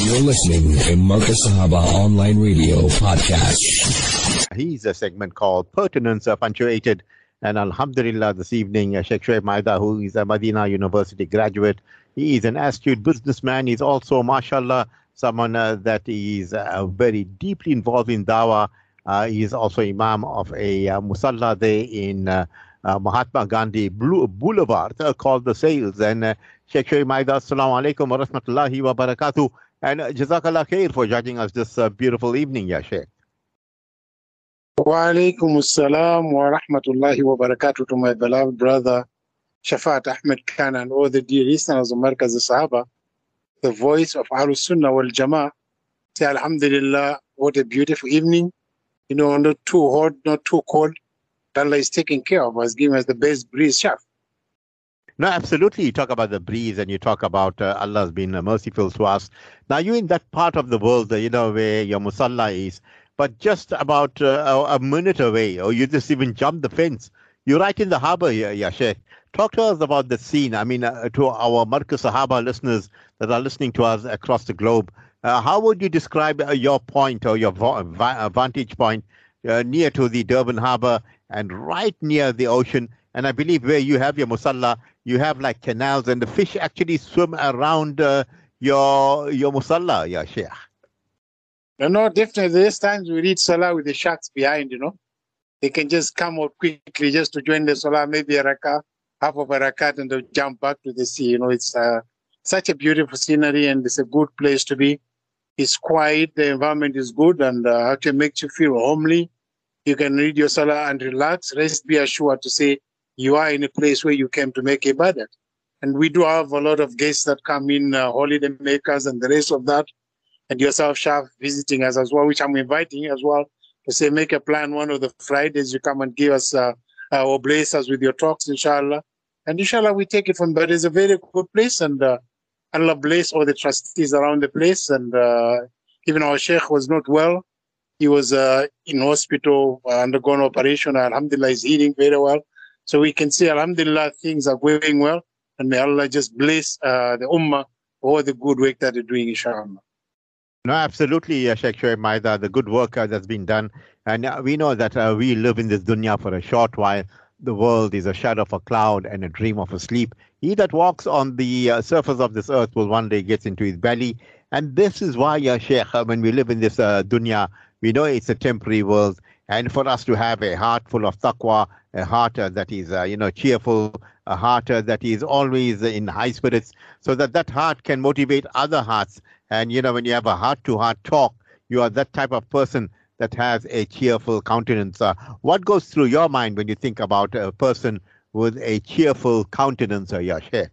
You're listening to Markaz Sahaba Online Radio Podcast. He's a segment called Pertinence uh, Punctuated. And Alhamdulillah, this evening, uh, Sheikh Shoaib Maida, who is a Medina University graduate, he is an astute businessman. He's also, mashallah, someone uh, that is uh, very deeply involved in dawah. Uh, he is also imam of a uh, musalla there in uh, uh, Mahatma Gandhi Boulevard called The Sales. And Sheikh Shoaib Maida, assalamu alaikum wa rahmatullahi wa barakatuh. And Jazakallah khair for judging us this uh, beautiful evening, Ya. Wa alaikum assalam wa rahmatullahi wa barakatuh to my beloved brother Shafat Ahmed Khan and all the dear listeners of Markaz Sahaba, the voice of Ahlul Sunnah wal Jama'ah. Say Alhamdulillah, what a beautiful evening. You know, not too hot, not too cold. Allah is taking care of us, giving us the best breeze, Shaf. No, absolutely. You talk about the breeze and you talk about uh, Allah's been uh, merciful to us. Now, you're in that part of the world, uh, you know, where your musalla is, but just about uh, a minute away, or you just even jump the fence. You're right in the harbor here. Talk to us about the scene. I mean, uh, to our Markaz Sahaba listeners that are listening to us across the globe, uh, how would you describe your point or your vantage point near to the Durban harbor and right near the ocean? And I believe where you have your musalla, you have like canals, and the fish actually swim around uh, your your musalla, yeah, Sheikh. No, no, definitely. There's times we read salah with the sharks behind, you know. They can just come out quickly just to join the salah, maybe a rakah, half of a rakat, and they'll jump back to the sea. You know, it's uh, such a beautiful scenery, and it's a good place to be. It's quiet, the environment is good, and uh, actually makes you feel homely. You can read your salah and relax. Rest be assured to say you are in a place where you came to make ibadat. And we do have a lot of guests that come in, uh, holiday makers and the rest of that. And yourself, Shaf, visiting us as well, which I'm inviting as well to say, make a plan one of the Fridays you come and give us uh, uh, or bless us with your talks, inshallah. And inshallah, we take it from there. It's a very good place and uh, Allah bless all the trustees around the place. And uh, even our Sheikh was not well. He was uh, in hospital, uh, undergone operation. Alhamdulillah, he's healing very well. So we can see, Alhamdulillah, things are going well. And may Allah just bless uh, the Ummah for all the good work that they're doing, inshallah. No, absolutely, uh, Sheikh Shoaib Maida, the good work that's been done. And uh, we know that uh, we live in this dunya for a short while. The world is a shadow of a cloud and a dream of a sleep. He that walks on the uh, surface of this earth will one day get into his belly. And this is why, uh, Sheikh, when we live in this dunya, we know it's a temporary world. And for us to have a heart full of taqwa, a heart uh, that is, uh, you know, cheerful, a heart uh, that is always in high spirits, so that that heart can motivate other hearts. And, you know, when you have a heart to heart talk, you are that type of person that has a cheerful countenance. Uh, what goes through your mind when you think about a person with a cheerful countenance, uh, Yashek?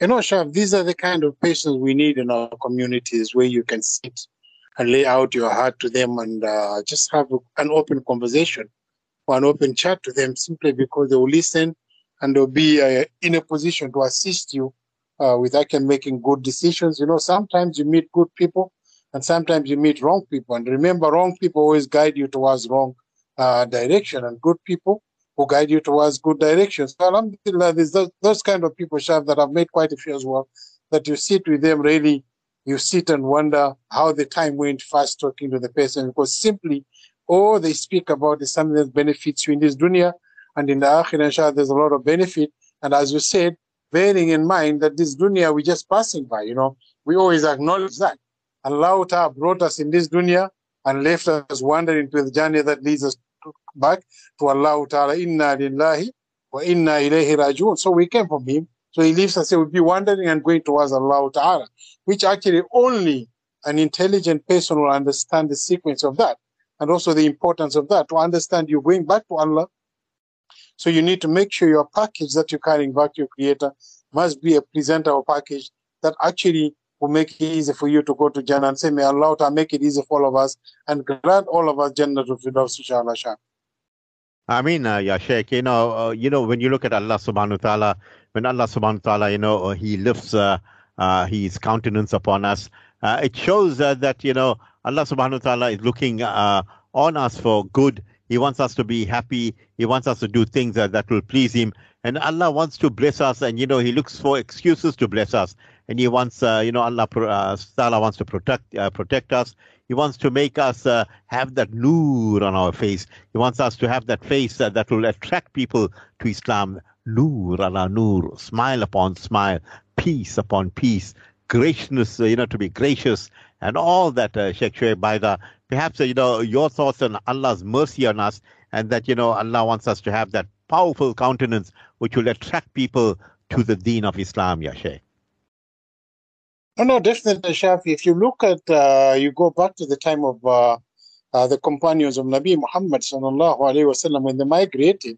You know, Shaf, these are the kind of patients we need in our communities where you can sit and lay out your heart to them and uh, just have an open conversation or an open chat to them simply because they will listen and they'll be uh, in a position to assist you uh, with making good decisions. You know, sometimes you meet good people and sometimes you meet wrong people. And remember, wrong people always guide you towards wrong uh, direction and good people who guide you towards good directions. So alhamdulillah, those, those kind of people, Shaf, that I've made quite a few as well, that you sit with them really you sit and wonder how the time went fast talking to the person because simply all they speak about is something that benefits you in this dunya and in the akhirah inshallah there's a lot of benefit. And as you said bearing in mind that this dunya we're just passing by you know. We always acknowledge that. Allah Ta'ala brought us in this dunya and left us wandering to the journey that leads us back to Allah Ta'ala inna lillahi wa inna ilayhi rajiun. So we came from him so he leaves us, say, we'll be wandering and going towards Allah Ta'ala, which actually only an intelligent person will understand the sequence of that and also the importance of that to understand you're going back to Allah. So you need to make sure your package that you're carrying back to your creator must be a presentable package that actually will make it easy for you to go to Jannah and say, may Allah Ta'ala make it easy for all of us and grant all of us Jannah to Firdaus, inshallah. I mean, uh, yeah, Sheikh, you know, uh, you know, when you look at Allah subhanahu wa ta'ala, when Allah subhanahu wa ta'ala, you know, He lifts uh, uh, His countenance upon us, uh, it shows uh, that, you know, Allah subhanahu wa ta'ala is looking on us for good. He wants us to be happy. He wants us to do things that, will please Him. And Allah wants to bless us, and, you know, He looks for excuses to bless us. and He wants, you know, Allah, uh, Allah wants to protect protect us. He wants to make us uh, have that noor on our face. He wants us to have that face uh, that will attract people to Islam. Noor ala noor, smile upon smile, peace upon peace, graciousness, uh, you know, to be gracious, and all that, uh, Sheikh Shoaib Maida. Perhaps, uh, you know, your thoughts on Allah's mercy on us, and that, you know, Allah wants us to have that powerful countenance which will attract people to the deen of Islam, Ya Sheikh. No, no, definitely, Shafi. If you look at, uh, you go back to the time of uh, uh, the companions of Nabi Muhammad sallallahu alaihi wasallam when they migrated,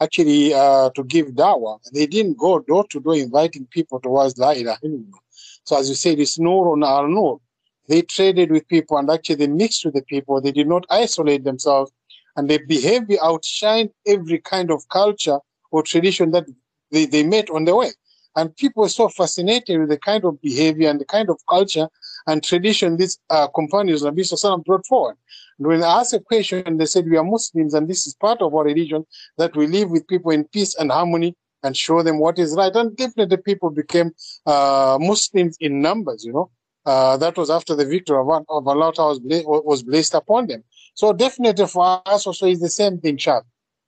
actually uh, to give dawah, they didn't go door to door inviting people towards La ilaha illallah. So as you said, it's nur on al nur. They traded with people and actually they mixed with the people. They did not isolate themselves, and their behavior outshined every kind of culture or tradition that they, they met on the way. And people were so fascinated with the kind of behavior and the kind of culture and tradition these uh, companions Nabi Sallallahu brought forward. And when I asked a question, they said, We are Muslims, and this is part of our religion that we live with people in peace and harmony and show them what is right. And definitely, people became uh, Muslims in numbers, you know. Uh, that was after the victory of, of Allah was, was placed upon them. So, definitely for us also is the same thing, Shah.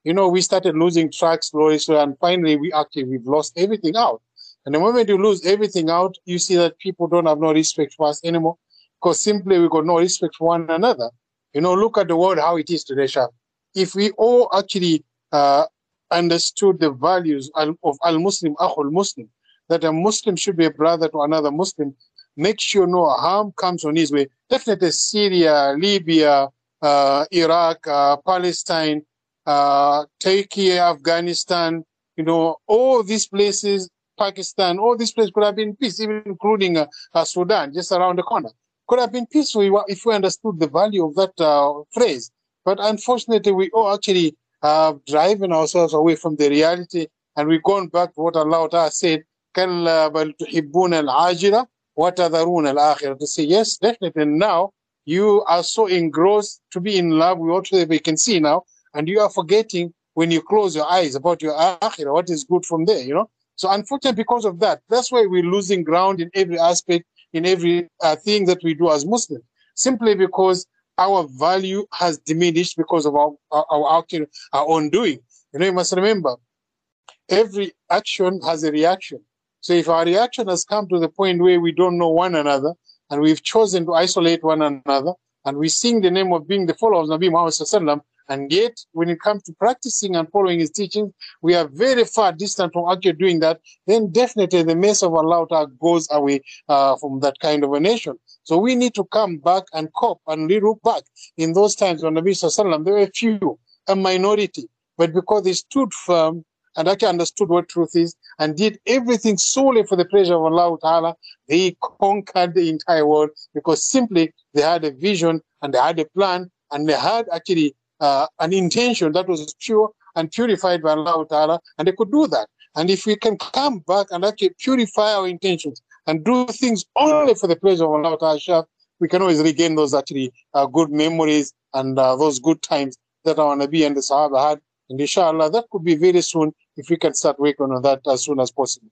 You know, we started losing track slowly, slowly, and finally, we actually we've lost everything out. And the moment you lose everything out, you see that people don't have no respect for us anymore because simply we got no respect for one another. You know, look at the world how it is today, Shah. If we all actually uh, understood the values of al-Muslim, akhul Muslim, that a Muslim should be a brother to another Muslim, make sure no harm comes on his way. Definitely Syria, Libya, uh, Iraq, uh, Palestine, uh, Turkey, Afghanistan, you know, all these places Pakistan, all these places could have been peace, even including uh, uh, Sudan, just around the corner. Could have been peaceful if we understood the value of that uh, phrase. But unfortunately, we all actually have driven ourselves away from the reality and we've gone back to what Allah Ta'ala said, كَلَّا بَلْ تُحِبُّونَ الْعَاجِلَةِ وَتَذَرُونَ الْآخِرَةِ To say, yes, definitely now you are so engrossed to be in love with what we can see now, and you are forgetting when you close your eyes about your akhirah, what is good from there, you know. So unfortunately, because of that, that's why we're losing ground in every aspect, in every uh, thing that we do as Muslims, simply because our value has diminished because of our, our, our, our own doing. You know, you must remember, every action has a reaction. So if our reaction has come to the point where we don't know one another, and we've chosen to isolate one another, and we sing the name of being the followers of Nabi Muhammad and yet, when it comes to practicing and following his teachings, we are very far distant from actually doing that. Then definitely the mess of Allah goes away uh, from that kind of a nation. So we need to come back and cope and look back. In those times when Nabi Sallallahu there were few, a minority, but because they stood firm and actually understood what truth is and did everything solely for the pleasure of Allah Ta'ala, they conquered the entire world because simply they had a vision and they had a plan and they had actually uh, an intention that was pure and purified by Allah Ta'ala, and they could do that. And if we can come back and actually purify our intentions and do things only for the pleasure of Allah Ta'ala, we can always regain those actually uh, good memories and uh, those good times that our Nabi and the Sahaba had. And inshallah, that could be very soon if we can start working on that as soon as possible.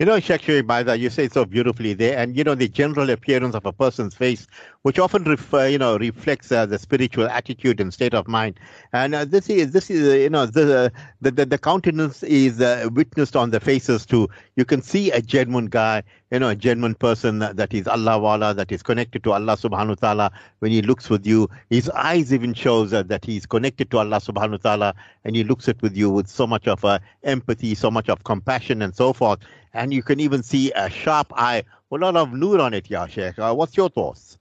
You know, Sheikh Shoaib you say it so beautifully there, and you know the general appearance of a person's face, which often refer, you know reflects uh, the spiritual attitude and state of mind. And uh, this is this is uh, you know the, the the, the countenance is uh, witnessed on the faces too. You can see a genuine guy, you know, a genuine person that is Allah wala, that is connected to Allah Subhanahu wa Taala. When he looks with you, his eyes even shows uh, that he's connected to Allah Subhanahu wa Taala, and he looks at with you with so much of uh, empathy, so much of compassion, and so forth and you can even see a sharp eye a lot of nude on it, yeah, Uh, what's your thoughts?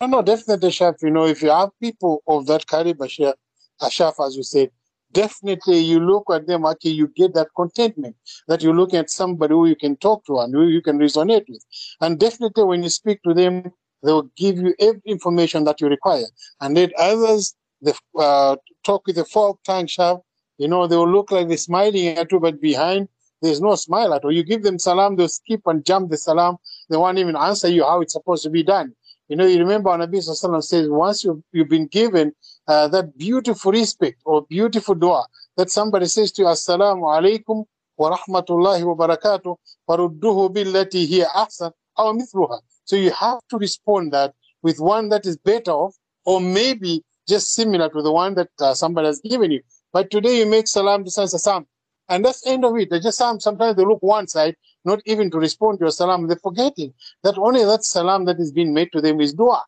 No, no, definitely, Chef. You know, if you have people of that caliber, Chef, as you said, definitely you look at them, actually, you get that contentment that you're looking at somebody who you can talk to and who you can resonate with. And definitely, when you speak to them, they will give you every information that you require. And let others they, uh, talk with a fork tongue, Chef. You know, they will look like they're smiling at you, but behind, there's no smile at all. You give them salam, they'll skip and jump the salam. They won't even answer you how it's supposed to be done. You know, you remember Nabi Sallallahu says, once you, you've been given uh, that beautiful respect or beautiful dua that somebody says to you, Assalamu alaikum wa rahmatullahi wa barakatuh, farudduhu billati hiya ahsan, aw mithluha. So you have to respond that with one that is better off or maybe just similar to the one that uh, somebody has given you. But today you make salam to Salam. And that's the end of it. They just sometimes they look one side, not even to respond to your salam. They're forgetting that only that salam that is being made to them is dua.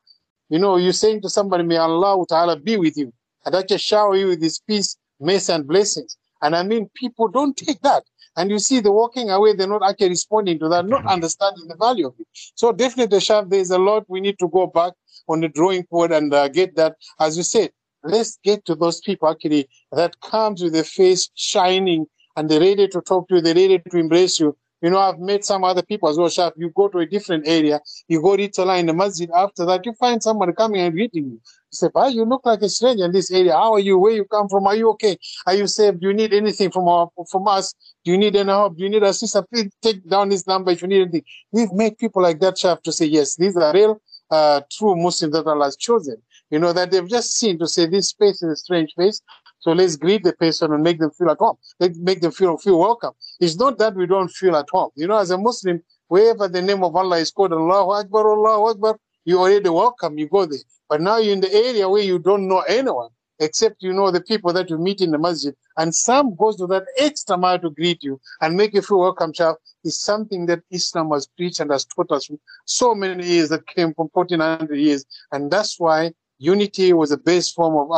You know, you're saying to somebody, may Allah Ta'ala be with you. And I just shower you with his peace, mercy, and blessings. And I mean, people don't take that. And you see, they're walking away, they're not actually responding to that, not understanding the value of it. So definitely, Shaf, there's a lot we need to go back on the drawing board and uh, get that, as you said, let's get to those people actually that comes with their face shining and they're ready to talk to you, they're ready to embrace you. You know, I've met some other people as well, Shaf. You go to a different area, you go to Salah in the masjid. After that, you find someone coming and greeting you. You say, "Ah, you look like a stranger in this area. How are you? Where you come from? Are you okay? Are you safe? Do you need anything from our, from us? Do you need any help? Do you need assistance? Please take down this number if you need anything." We've met people like that, Shaf, to say, "Yes, these are real, uh, true Muslims that Allah has chosen." You know that they've just seen to say this space is a strange place. So let's greet the person and make them feel at home. Let's make them feel feel welcome. It's not that we don't feel at home. You know, as a Muslim, wherever the name of Allah is called, Allahu Akbar, Allahu Akbar, you already welcome. You go there. But now you're in the area where you don't know anyone except you know the people that you meet in the masjid. And some goes to that extra mile to greet you and make you feel welcome, child, is something that Islam has preached and has taught us so many years that came from 1400 years. And that's why unity was the best form of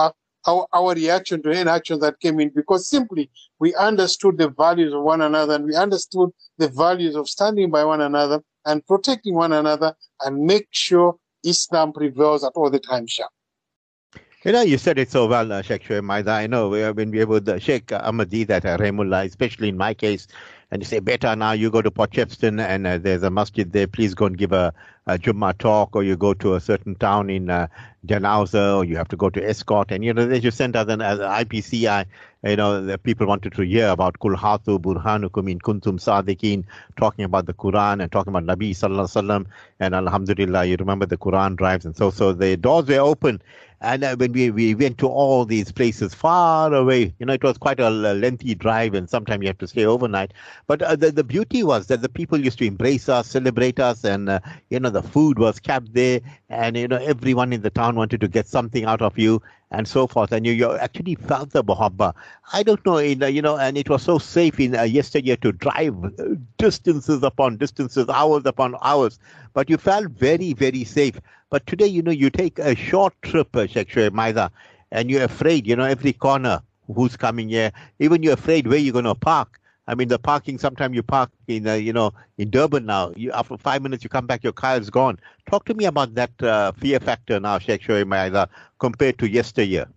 our, our, reaction to any action that came in because simply we understood the values of one another and we understood the values of standing by one another and protecting one another and make sure Islam prevails at all the time, Shah. You know, you said it so well, uh, Sheikh Shoaib. I know when we were with uh, Sheikh Ahmed Deedat uh, Rahimullah, especially in my case, and you say, better now you go to Port Shepstone and uh, there's a masjid there, please go and give a, a talk, or you go to a certain town in uh, or you have to go to Estcourt, and you know, they just sent us an, as IPCI, you know, the people wanted to hear about Kul Hatu Burhanukum in Kuntum Sadiqin, talking about the Quran and talking about Nabi Sallallahu Alaihi Wasallam, and Alhamdulillah, you remember the Quran drives, and so, so the doors were open, and uh, when we, we went to all these places far away, you know, it was quite a lengthy drive and sometimes you have to stay overnight. But uh, the, the beauty was that the people used to embrace us, celebrate us, and, uh, you know, the food was kept there. And, you know, everyone in the town wanted to get something out of you and so forth. And you, you actually felt the muhabba. I don't know, in, uh, you know, and it was so safe in uh, yesteryear to drive uh, distances upon distances, hours upon hours. But you felt very, very safe. But today, you know, you take a short trip, uh, Sheikh Maida, and you're afraid, you know, every corner who's coming here. Even you're afraid where you're going to park. I mean, the parking, sometimes you park in, uh, you know, in Durban now. You, after five minutes, you come back, your car is gone. Talk to me about that uh, fear factor now, Sheikh Shoaib Maida, compared to yesteryear.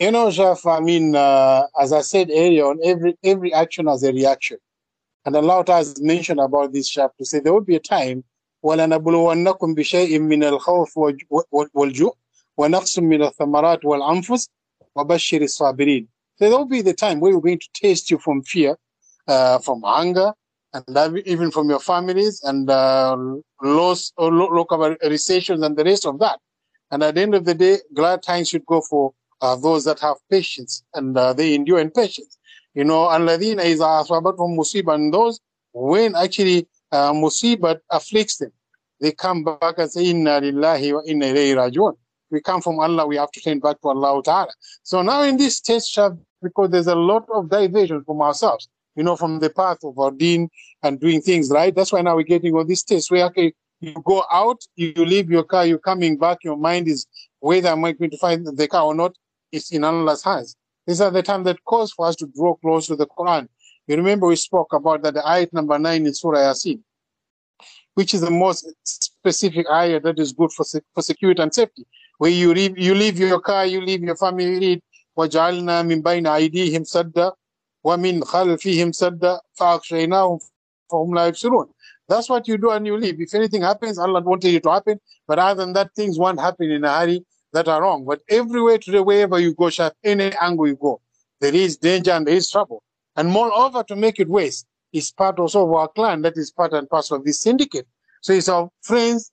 You know, Jeff, I mean, uh, as I said earlier on, every every action has a reaction. And a lot has mentioned about this, Jeff, to say there will be a time ولنبلونكم بشيء من الخوف والجوع ونقص من الثمرات والأنفس وبشر الصابرين. So there will be the time where we're going to taste you from fear, uh, from hunger, and even from your families, and uh, loss or local recessions and the rest of that. And at the end of the day, glad times should go for uh, those that have patience and uh, they endure in patience. You know, الذين إذا أصابتهم مصيبة and those when actually uh, musibat afflicts them, they come back and say, Inna lillahi wa inna ilayhi. We come from Allah, we have to turn back to Allah Ta'ala. So now in this test, because there's a lot of diversion from ourselves, you know, from the path of our deen and doing things, right? That's why now we're getting all these tests where, okay, you go out, you leave your car, you're coming back, your mind is whether I'm going to find the car or not, it's in Allah's hands. These are the time that calls for us to draw close to the Quran. You remember we spoke about that the ayat number 9 in Surah Yasin, which is the most specific ayat that is good for, for security and safety. Where you leave, you leave your car, you leave your family, you read, وَجَعَلْنَا مِنْ بَيْنَ أَيْدِيهِمْ سَدًّا وَمِنْ خَلْفِهِمْ سَدًّا فَأَغْشَيْنَاهُمْ فَهُمْ لَا يَبْصِرُونَ That's what you do and you leave. If anything happens, Allah wanted it to happen. But other than that, things won't happen in a hurry that are wrong. But everywhere today, wherever you go, any angle you go, there is danger and there is trouble. And moreover, to make it worse, is part also of our clan that is part and parcel of this syndicate. So it's our friends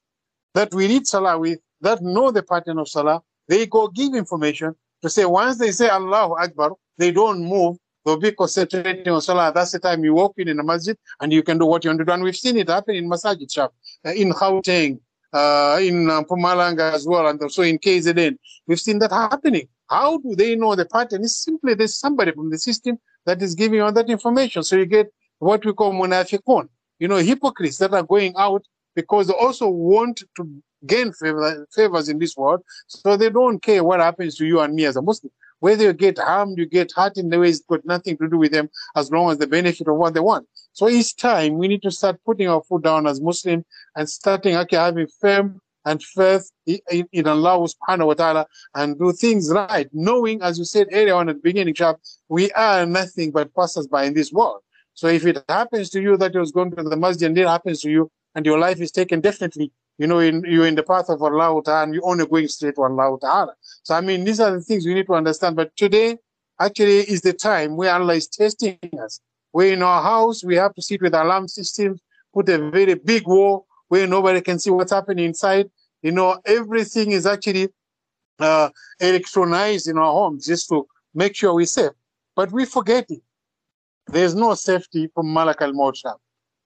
that we read Salah with, that know the pattern of Salah. They go give information to say once they say Allahu Akbar, they don't move they'll be concentrating on Salah. That's the time you walk in in a masjid and you can do what you want to do. And we've seen it happen in Masajid shop, uh, in Gauteng, uh, in uh, Mpumalanga as well, and also in KZN. We've seen that happening. How do they know the pattern? It's simply there's somebody from the system that is giving you that information. So you get what we call munafiqun, you know, hypocrites that are going out because they also want to gain favor, favors in this world. So they don't care what happens to you and me as a Muslim. Whether you get harmed, you get hurt in the way it's got nothing to do with them as long as the benefit of what they want. So each time we need to start putting our foot down as Muslim and starting okay, having firm and faith in, in Allah subhanahu wa ta'ala and do things right, knowing, as you said earlier on at the beginning, Shab, we are nothing but passers by in this world. So if it happens to you that you was going to the masjid and it happens to you and your life is taken definitely, you know, in, you're in the path of Allah Ta'ala and you're only going straight to Allah Ta'ala. So, I mean, these are the things we need to understand. But today, actually, is the time where Allah is testing us. We're in our house, we have to sit with alarm systems, put a very big wall where nobody can see what's happening inside. You know, everything is actually uh, electronized in our homes just to make sure we're safe. But we forget it. There's no safety from Malak al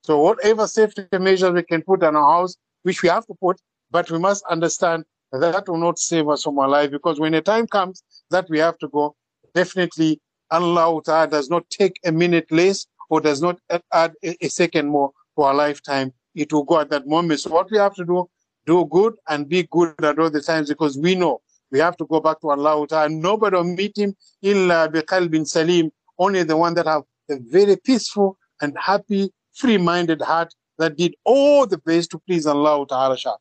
So whatever safety measures we can put on our house, which we have to put, but we must understand that, will not save us from our life because when the time comes that we have to go, definitely Allah does not take a minute less or does not add a, a second more to our lifetime. It will go at that moment. So what we have to do, do good and be good at all the times because we know we have to go back to Allah Ta'ala. And nobody will meet him illa biqalbin salim. Only the one that have a very peaceful and happy, free-minded heart that did all the best to please Allah Ta'ala Shah.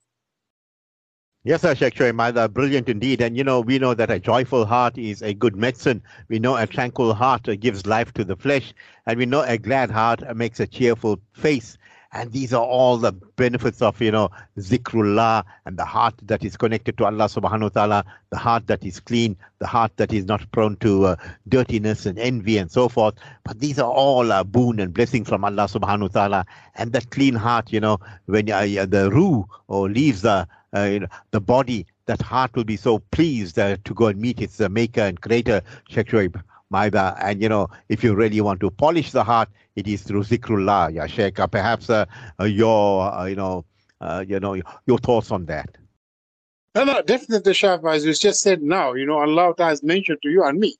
Yes, sir, Sheikh Shoaib brilliant indeed. And you know, we know that a joyful heart is a good medicine. We know a tranquil heart gives life to the flesh. And we know a glad heart makes a cheerful face. And these are all the benefits of, you know, zikrullah and the heart that is connected to Allah subhanahu wa ta'ala, the heart that is clean, the heart that is not prone to uh, dirtiness and envy and so forth. But these are all a boon and blessing from Allah subhanahu wa ta'ala. And that clean heart, you know, when uh, the ruh or leaves the, uh, you know, the body, that heart will be so pleased uh, to go and meet its uh, maker and creator, Sheikh Shoaib maida. And, you know, if you really want to polish the heart, it is through zikrullah, ya Sheikh. Perhaps uh, uh, your, uh, you know, uh, you know, your thoughts on that. No, no, definitely, Shaf, as you just said now, you know, Allah has mentioned to you and me,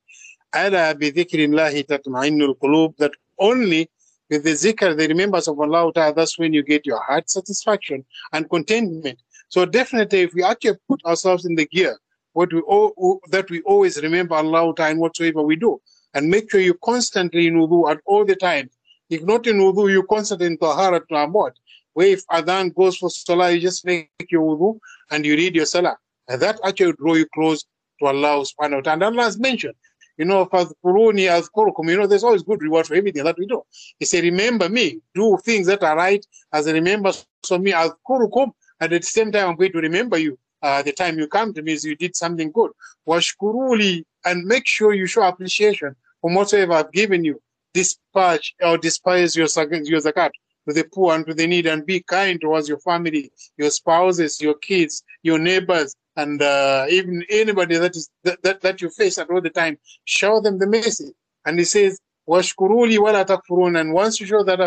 Allah bi dhikrillahi tatma'innul qulub, that only with the zikr, the remembrance of Allah that's when you get your heart satisfaction and contentment. So definitely, if we actually put ourselves in the gear what we all, that we always remember Allah time whatsoever we do. And make sure you constantly in wudu at all the time. If not in wudu, you constantly in tahara to amot. Where if adhan goes for salah, you just make your wudu and you read your salah. And that actually draw you close to Allah subhanahu wa ta'ala. And Allah has mentioned, you know, فَذْكُرُونِي أَذْكُرُكُمْ You know, there's always good reward for everything that we do. He said, remember me, do things that are right as a remember so me, أَذْكُرُكُمْ and at the same time, I'm going to remember you uh, the time you come to me is you did something good. Washkuruli, and make sure you show appreciation for whatever I've given you. Dispatch or despise your, your zakat to the poor and to the needy and be kind towards your family, your spouses, your kids, your neighbors, and uh, even anybody that is that, that, that you face at all the time. Show them the message. And he says, Washkuruli wala takfurun. And once you show that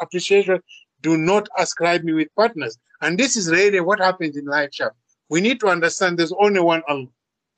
appreciation, do not ascribe me with partners. And this is really what happens in life, chap. We need to understand there's only one Allah.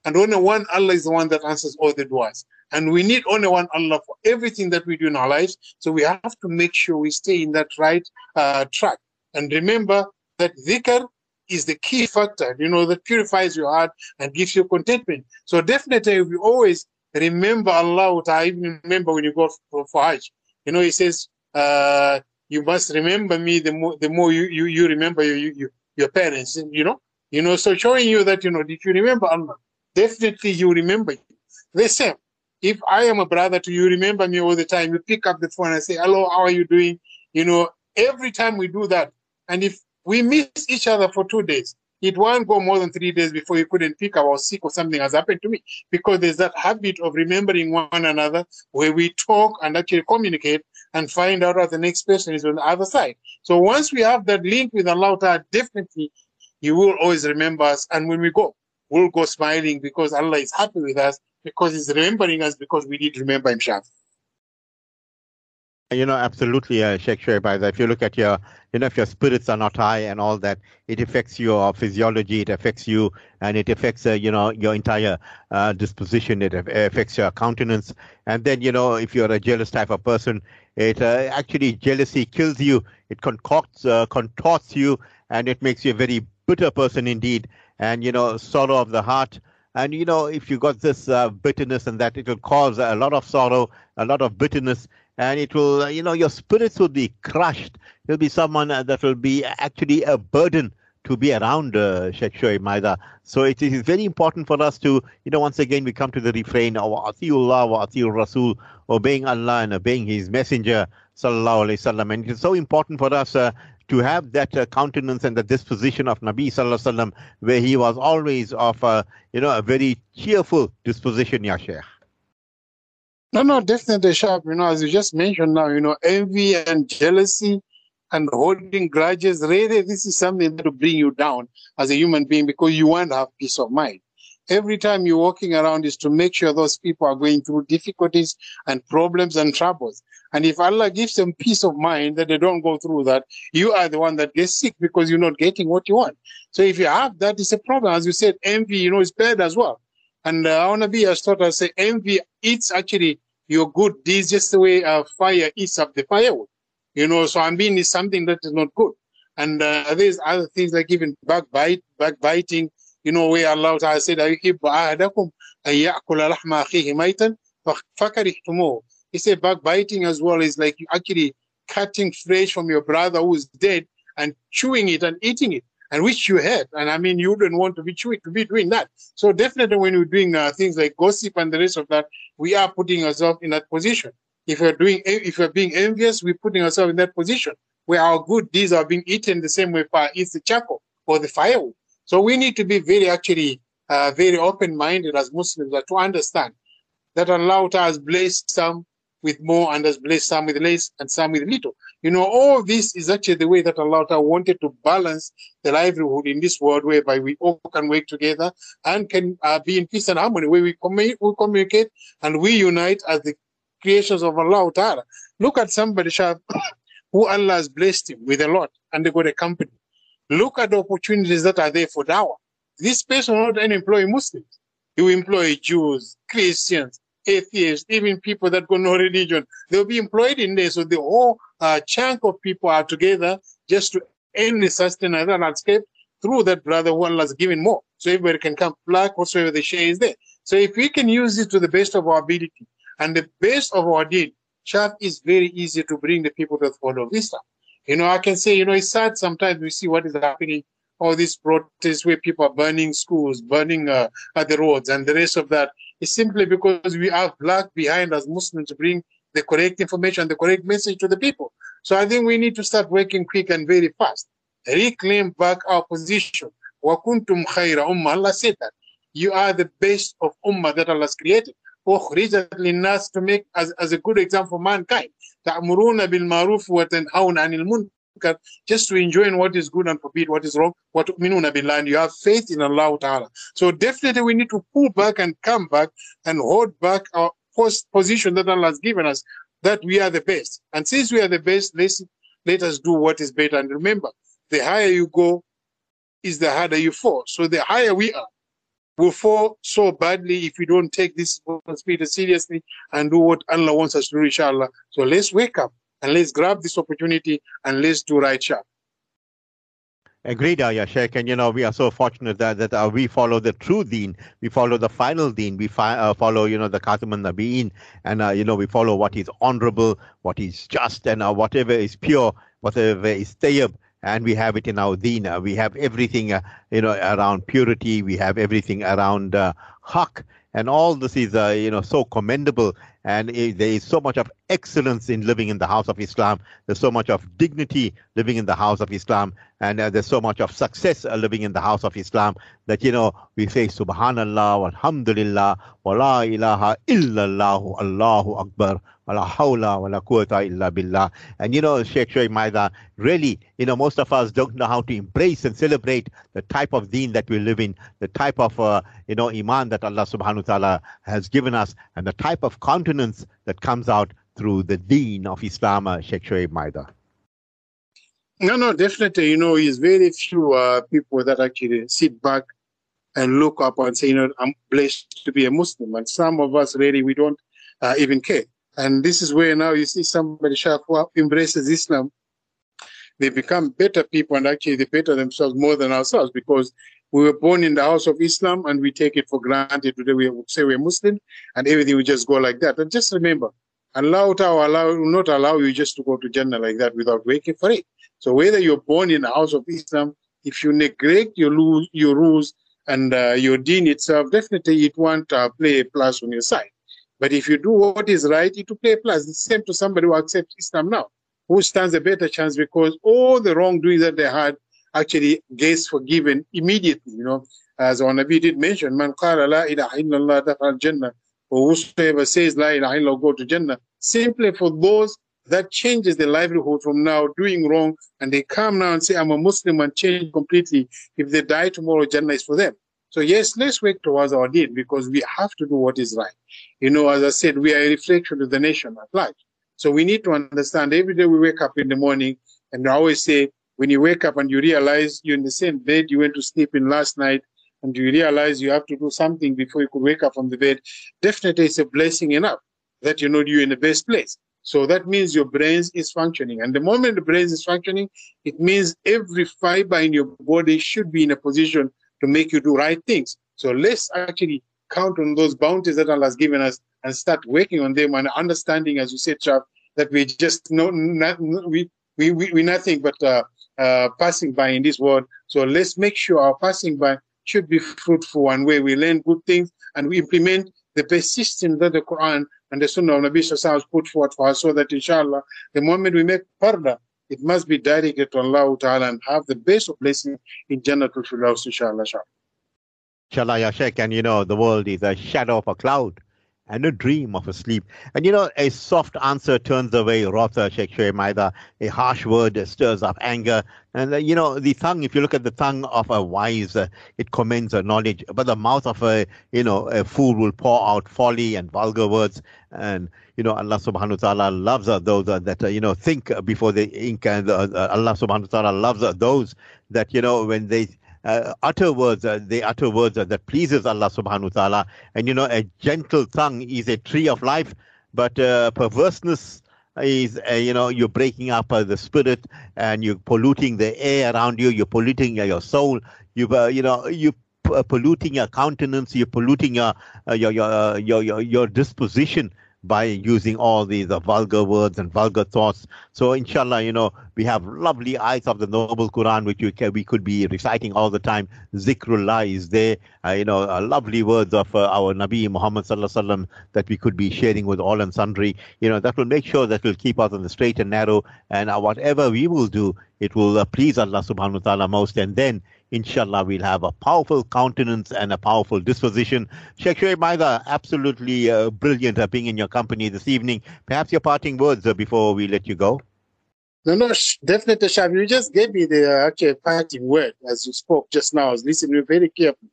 And only one Allah is the one that answers all the du'as. And we need only one Allah for everything that we do in our lives. So we have to make sure we stay in that right uh, track. And remember that dhikr is the key factor, you know, that purifies your heart and gives you contentment. So definitely we always remember Allah, I even remember when you go for, for Hajj. You know, he says, uh, you must remember me the more the more you you, you remember your you, your parents you know? You know so showing you that you know did you remember? Allah definitely you remember. The same. If i am a brother to you remember me all the time. You pick up the phone and say hello how are you doing? You know every time we do that and if we miss each other for two days it won't go more than three days before you couldn't pick up or sick or something has happened to me. Because there's that habit of remembering one another where we talk and actually communicate and find out what the next person is on the other side. So once we have that link with Allah Ta'ala, definitely He will always remember us. And when we go, we'll go smiling because Allah is happy with us because he's remembering us because we did remember him. You know, absolutely, uh, Sheikh Shoaib. If you look at your, you know, if your spirits are not high and all that, it affects your physiology, it affects you, and it affects, uh, you know, your entire uh, disposition. It affects your countenance. And then, you know, if you're a jealous type of person, it uh, actually jealousy kills you. It concocts, uh, contorts you, and it makes you a very bitter person indeed. And you know, sorrow of the heart. And you know, if you got this uh, bitterness and that, it will cause a lot of sorrow, a lot of bitterness, and it will, you know, your spirits will be crushed. You'll be someone that will be actually a burden to be around uh, Maida. So it is very important for us to, you know, once again, we come to the refrain of Atiullah wa Atiur Rasul, obeying Allah and obeying His Messenger, Sallallahu Alaihi Wasallam. And it's so important for us uh, to have that uh, countenance and the disposition of Nabi Sallallahu Alaihi Wasallam, where he was always of, uh, you know, a very cheerful disposition, Ya Sheikh. No, no, definitely sharp. You know, as you just mentioned now, you know, envy and jealousy and holding grudges, really, this is something that will bring you down as a human being because you want to have peace of mind. Every time you're walking around is to make sure those people are going through difficulties and problems and troubles. And if Allah gives them peace of mind that they don't go through that, you are the one that gets sick because you're not getting what you want. So if you have that, it's a problem. As you said, envy, you know, is bad as well. And uh, our Nabi has taught us, say, envy eats actually your good deeds just the way uh, fire eats up the firewood. You know, so envy is something that is not good. And uh, there's other things like even backbite, backbiting, you know, where Allah Ta'ala said, أَيُحِبُّ أَحَدَكُمْ أَن يَأْكُلَ لَحْمَ أَخِيهِ مَيْتًا فَكَرِهْتُمُوهُ He said backbiting as well is like actually cutting flesh from your brother who is dead and chewing it and eating it, and which you had. And I mean, you don't want to be chewing, to be doing that. So definitely when we're doing uh, things like gossip and the rest of that, we are putting ourselves in that position. If we're doing, if we're being envious, we're putting ourselves in that position where our good deeds are being eaten the same way fire eats the charcoal or the firewood. So we need to be very actually uh, very open-minded as Muslims to understand that Allah has blessed some with more and has blessed some with less and some with little. You know, all this is actually the way that Allah wanted to balance the livelihood in this world whereby we all can work together and can uh, be in peace and harmony, where we, commu- we communicate and we unite as the creations of Allah. Look at somebody who Allah has blessed him with a lot and they got a company. Look at the opportunities that are there for dawah. This person will not only employ Muslims. He will employ Jews, Christians, atheists, even people that got no religion. They'll be employed in there. So the whole uh, chunk of people are together just to end the sustenance and escape through that brother who Allah has given more. So everybody can come black whatsoever the share is there. So if we can use it to the best of our ability and the best of our deed, Shaf is very easy to bring the people to the fold of Islam. You know, I can say, you know, it's sad sometimes we see what is happening, all these protests where people are burning schools, burning uh, the roads, and the rest of that is simply because we are lagged behind as Muslims to bring the correct information, the correct message to the people. So I think we need to start working quick and very fast. Reclaim back our position. Wakuntum khaira ummah. Allah said that. You are the best of ummah that Allah has created. أخرجت للناس to make as, as a good example for mankind. تأمرون بالمعروف وتنهون عن المنكر just to enjoy what is good and forbid what is wrong وتؤمنون بالله and you have faith in Allah Ta'ala so definitely we need to pull back and come back and hold back our post position that Allah has given us that we are the best and since we are the best let's, let us do what is better and remember the higher you go is the harder you fall so the higher we are will fall so badly if we don't take this responsibility seriously and do what Allah wants us to do, inshallah. So let's wake up and let's grab this opportunity and let's do right sharp. Agreed, Ayah Sheikh. And you know, we are so fortunate that, that uh, we follow the true deen. We follow the final deen. We fi- uh, follow, you know, the Khatam al Nabiin. And, uh, you know, we follow what is honorable, what is just, and uh, whatever is pure, whatever is tayyib and we have it in our deen. We have everything, uh, you know, around purity. We have everything around uh, haq, and all this is, uh, you know, so commendable. And it, there is so much of excellence in living in the house of Islam. There's so much of dignity living in the house of Islam, and uh, there's so much of success uh, living in the house of Islam that you know we say Subhanallah, Alhamdulillah, la ilaha illallah, Allahu Akbar, Wala hawla wala quwwata illa billah. And you know, Sheikh Shoaib Maida, really, you know, most of us don't know how to embrace and celebrate the type of deen that we live in, the type of, uh, you know, iman that Allah subhanahu wa ta'ala has given us, and the type of countenance that comes out through the deen of Islam, uh, Sheikh Shoaib Maida. No, no, definitely. You know, it's very few uh, people that actually sit back and look up and say, you know, I'm blessed to be a Muslim. And some of us really, we don't uh, even care. And this is where now you see somebody who embraces Islam. They become better people and actually they better themselves more than ourselves because we were born in the house of Islam and we take it for granted. Today we say we're Muslim and everything will just go like that. And just remember, Allah will allow, not allow you just to go to Jannah like that without waiting for it. So whether you're born in the house of Islam, if you neglect your, your rules and uh, your deen itself, definitely it won't uh, play a plus on your side. But if you do what is right, it will play plus. The same to somebody who accepts Islam now, who stands a better chance because all the wrongdoing that they had actually gets forgiven immediately. You know, as our Nabi did mention, Man qala la ilaha illallah dakhal jannah, or whosoever says la ilaha illallah go to Jannah. Simply for those that changes their livelihood from now doing wrong and they come now and say i'm a muslim and change completely if they die tomorrow jannah is for them so yes let's work towards our deed because we have to do what is right. You know as i said we are a reflection of the nation at large. So we need to understand every day we wake up in the morning and i always say when you wake up and you realize you're in the same bed you went to sleep in last night and you realize you have to do something before you could wake up from the bed definitely it's a blessing enough that you know you're in the best place. So that means your brain is functioning. And the moment the brain is functioning, it means every fiber in your body should be in a position to make you do right things. So let's actually count on those bounties that Allah has given us and start working on them and understanding, as you said, Chav, that we just know not, we, we, we, we nothing but uh, uh, passing by in this world. So let's make sure our passing by should be fruitful and where we learn good things and we implement the best system that the Quran and the Sunnah of Nabi Sallallahu put forward for us so that inshallah, the moment we make parda, it must be directed to Allah Ta'ala and have the best of blessing in Jannatul Firdaus, inshallah. Inshallah, ya Sheikh, and you know, the world is a shadow of a cloud and a dream of a sleep. And you know, a soft answer turns away wrath, Maida. A harsh word stirs up anger. And uh, you know, the tongue, if you look at the tongue of a wise, uh, it commends a knowledge. But the mouth of a, you know, a fool will pour out folly and vulgar words. And, you know, Allah subhanahu wa ta'ala loves uh, those uh, that, uh, you know, think before they ink. And uh, Allah subhanahu wa ta'ala loves those that, you know, when they uh, utter words, uh, they utter words that pleases Allah subhanahu wa ta'ala. And you know, a gentle tongue is a tree of life, but uh, perverseness is, uh, you know, you're breaking up uh, the spirit and you're polluting the air around you, you're polluting your soul, you, you know, you polluting your countenance, you're polluting your, your, your, your, your disposition by using all these uh, vulgar words and vulgar thoughts. So, inshallah, you know, we have lovely ayats of the noble Quran, which we, can, we could be reciting all the time. Zikrullah is there, uh, you know, uh, lovely words of uh, our Nabi Muhammad sallallahu that we could be sharing with all and sundry. You know, that will make sure that will keep us on the straight and narrow. And uh, whatever we will do, it will uh, please Allah subhanahu wa ta'ala most. And then inshallah, we'll have a powerful countenance and a powerful disposition. Sheikh Shoaib Maida, absolutely uh, brilliant uh, being in your company this evening. Perhaps your parting words uh, before we let you go. No, no, definitely, Shab. You just gave me the uh, actual parting word as you spoke just now. I was listening very carefully.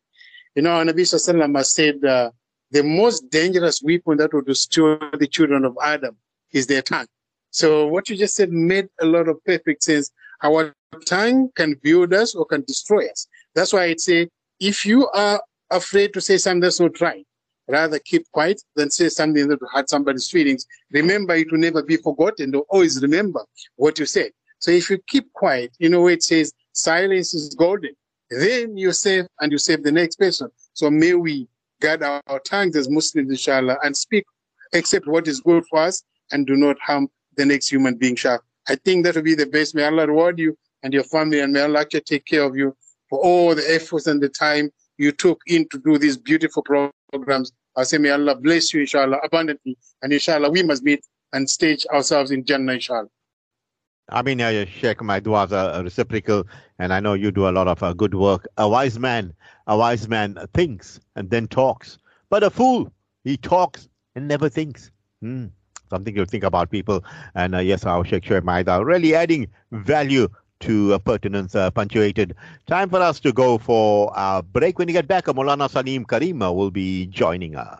You know, Nabi Sallallahu has said uh, the most dangerous weapon that will destroy the children of Adam is their tongue. So what you just said made a lot of perfect sense. Our tongue can build us or can destroy us. That's why I'd say if you are afraid to say something that's not right, rather keep quiet than say something that will hurt somebody's feelings. Remember, it will never be forgotten. always remember what you said. So if you keep quiet, you know, it says silence is golden. Then you save and you save the next person. So may we guard our, our tongues as Muslims, inshallah, and speak except what is good for us and do not harm the next human being, Shah. I think that will be the best. May Allah reward you and your family, and may Allah take care of you for all the efforts and the time you took in to do these beautiful programs. I say, may Allah bless you, inshallah, abundantly. And inshallah, we must meet and stage ourselves in Jannah, inshallah. I mean, uh, Sheikh, my duas are reciprocal, and I know you do a lot of uh, good work. A wise man, a wise man thinks and then talks, but a fool, he talks and never thinks. Hmm. something you think about, people. And uh, yes, our Sheikh Shoaib Maida really adding value to pertinence uh, punctuated. Time for us to go for a break. When you get back, Molana Salim Karima will be joining us.